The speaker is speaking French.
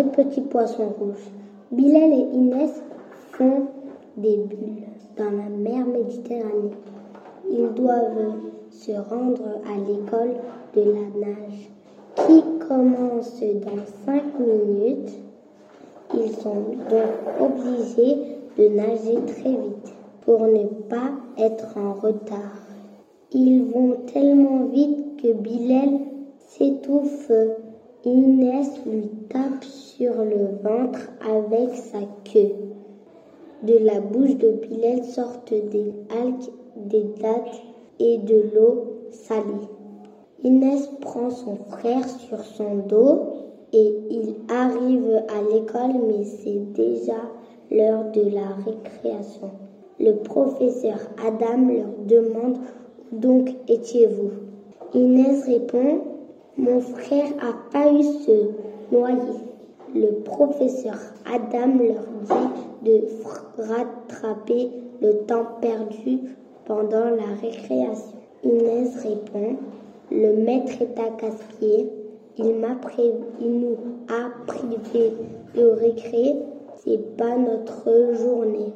petits poissons rouges. Bilal et Inès font des bulles dans la mer Méditerranée. Ils doivent se rendre à l'école de la nage qui commence dans 5 minutes. Ils sont donc obligés de nager très vite pour ne pas être en retard. Ils vont tellement vite que Bilal s'étouffe. Inès lui tape sur le ventre avec sa queue. De la bouche de Bilal sortent des algues, des dattes et de l'eau salée. Inès prend son frère sur son dos et il arrive à l'école mais c'est déjà l'heure de la récréation. Le professeur Adam leur demande où donc étiez-vous? Inès répond Mon frère a pas eu se noyer. Le professeur Adam leur dit de rattraper le temps perdu pendant la récréation. Inès répond Le maître est à. Il, m'a il nous a privé de récré. C'est pas notre journée.